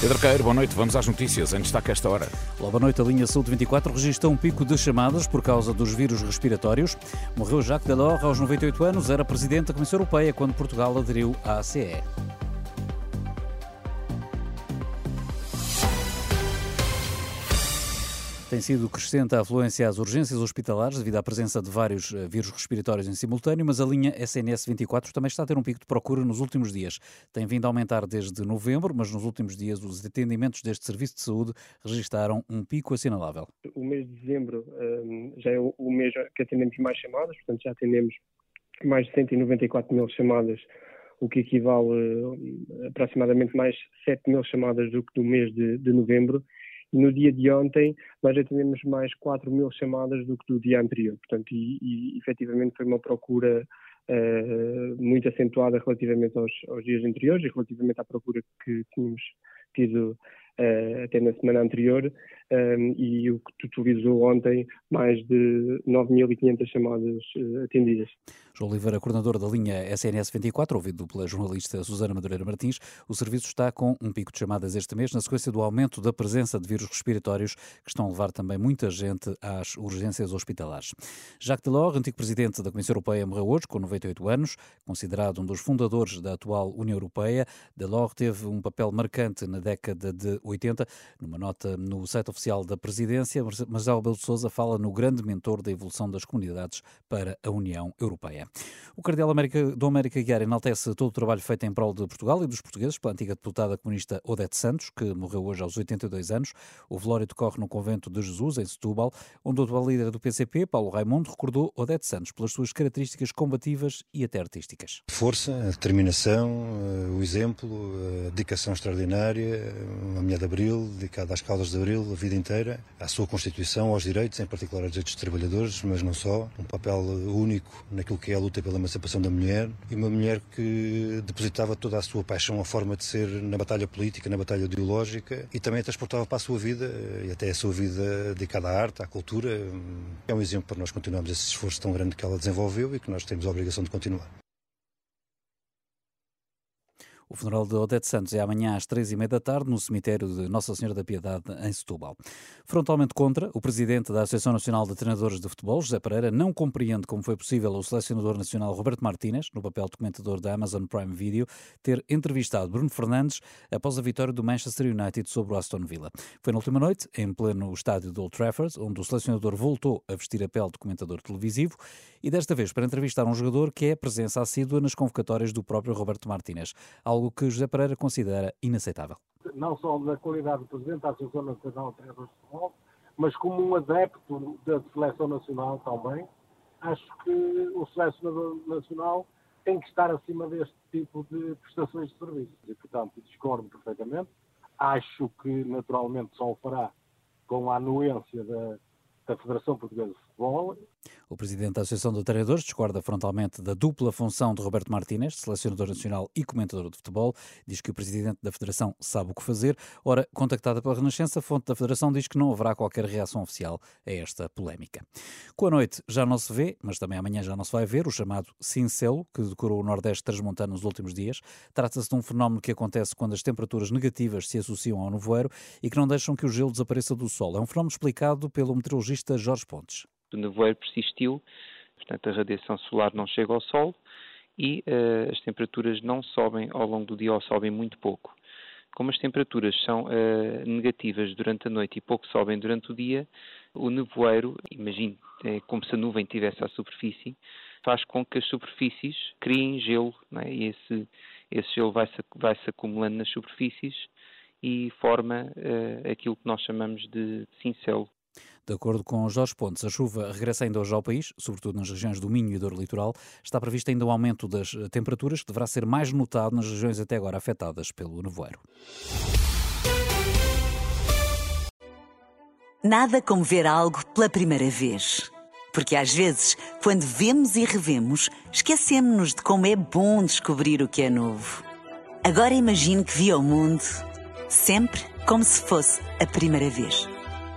Pedro Queiro, boa noite. Vamos às notícias. Em destaque esta hora. Olá, boa noite. A linha Saúde 24 registrou um pico de chamadas por causa dos vírus respiratórios. Morreu Jacques Delors aos 98 anos, era presidente da Comissão Europeia quando Portugal aderiu à CE. Tem sido crescente a afluência às urgências hospitalares devido à presença de vários eh, vírus respiratórios em simultâneo, mas a linha SNS 24 também está a ter um pico de procura nos últimos dias. Tem vindo a aumentar desde novembro, mas nos últimos dias os atendimentos deste serviço de saúde registaram um pico assinalável. O mês de dezembro um, já é o mês que atendemos mais chamadas, portanto já atendemos mais de 194 mil chamadas, o que equivale a uh, aproximadamente mais 7 mil chamadas do que no mês de, novembro no dia de ontem nós já tínhamos mais 4 mil chamadas do que do dia anterior. Portanto, e, e efetivamente foi uma procura uh, muito acentuada relativamente aos, aos, dias anteriores e relativamente à procura que tínhamos tido uh, até na semana anterior um, e o que totalizou ontem mais de 9.500 chamadas uh, atendidas. João Oliveira, coordenador da linha SNS 24, ouvido pela jornalista Susana Madureira Martins, o serviço está com um pico de chamadas este mês na sequência do aumento da presença de vírus respiratórios que estão a levar também muita gente às urgências hospitalares. Jacques Delors, antigo presidente da Comissão Europeia, morreu hoje com 98 anos, considerado um dos fundadores da atual União Europeia. Delors teve um papel marcante na década de 80. Numa nota no site oficial da presidência, Marcelo Belo de Souza fala no grande mentor da evolução das comunidades para a União Europeia. O cardeal América, Dom América Guiar enaltece todo o trabalho feito em prol de Portugal e dos portugueses pela antiga deputada comunista Odete Santos, que morreu hoje aos 82 anos. O velório decorre no convento de Jesus, em Setúbal, onde o atual líder do PCP, Paulo Raimundo, recordou Odete Santos pelas suas características combativas e até artísticas. Força, determinação, eh, o exemplo, a dedicação extraordinária, uma mulher de Abril, dedicada às causas de Abril a vida inteira, à sua Constituição, aos direitos, em particular aos direitos dos trabalhadores, mas não só. Um papel único naquilo que é a luta pela emancipação da mulher e uma mulher que depositava toda a sua paixão, a forma de ser na batalha política, na batalha ideológica e também a transportava para a sua vida e até a sua vida dedicada à arte, à cultura. É um exemplo para nós continuarmos esse esforço tão grande que ela desenvolveu e que nós temos a obrigação de continuar. O funeral de Odete Santos é amanhã às três e meia da tarde no cemitério de Nossa Senhora da Piedade, em Setúbal. Frontalmente contra, o presidente da Associação Nacional de Treinadores de Futebol, José Pereira, não compreende como foi possível o selecionador nacional Roberto Martínez, no papel de comentador da Amazon Prime Video, ter entrevistado Bruno Fernandes após a vitória do Manchester United sobre o Aston Villa. Foi na última noite, em pleno estádio de Old Trafford, onde o selecionador voltou a vestir a pele de comentador televisivo e desta vez para entrevistar um jogador que é presença assídua nas convocatórias do próprio Roberto Martínez algo que José Pereira considera inaceitável. Não só da qualidade do Presidente da Associação Nacional de Treinadores de Futebol, mas como um adepto da Seleção Nacional também, acho que o Selecionador Nacional tem que estar acima deste tipo de prestações de serviço. E, portanto, discordo perfeitamente. Acho que, naturalmente, só o fará com a anuência da, da Federação Portuguesa de Futebol o presidente da Associação de Treinadores discorda frontalmente da dupla função de Roberto Martínez, selecionador nacional e comentador de futebol. Diz que o presidente da Federação sabe o que fazer. Ora, contactada pela Renascença, a fonte da Federação diz que não haverá qualquer reação oficial a esta polémica. Com a noite já não se vê, mas também amanhã já não se vai ver, o chamado cincelo, que decorou o Nordeste transmontano nos últimos dias. Trata-se de um fenómeno que acontece quando as temperaturas negativas se associam ao nevoeiro e que não deixam que o gelo desapareça do sol. É um fenómeno explicado pelo meteorologista Jorge Pontes o nevoeiro persistiu, portanto a radiação solar não chega ao Sol e uh, as temperaturas não sobem ao longo do dia ou sobem muito pouco. Como as temperaturas são uh, negativas durante a noite e pouco sobem durante o dia, o nevoeiro, imagine é como se a nuvem estivesse à superfície, faz com que as superfícies criem gelo, é? e esse, esse gelo vai-se vai -se acumulando nas superfícies e forma uh, aquilo que nós chamamos de cincelo. De acordo com Jorge Pontes, a chuva regressa ainda hoje ao país, sobretudo nas regiões do Minho e do Litoral. Está previsto ainda um aumento das temperaturas, que deverá ser mais notado nas regiões até agora afetadas pelo nevoeiro. Nada como ver algo pela primeira vez. Porque às vezes, quando vemos e revemos, esquecemos-nos de como é bom descobrir o que é novo. Agora imagine que viu o mundo sempre como se fosse a primeira vez.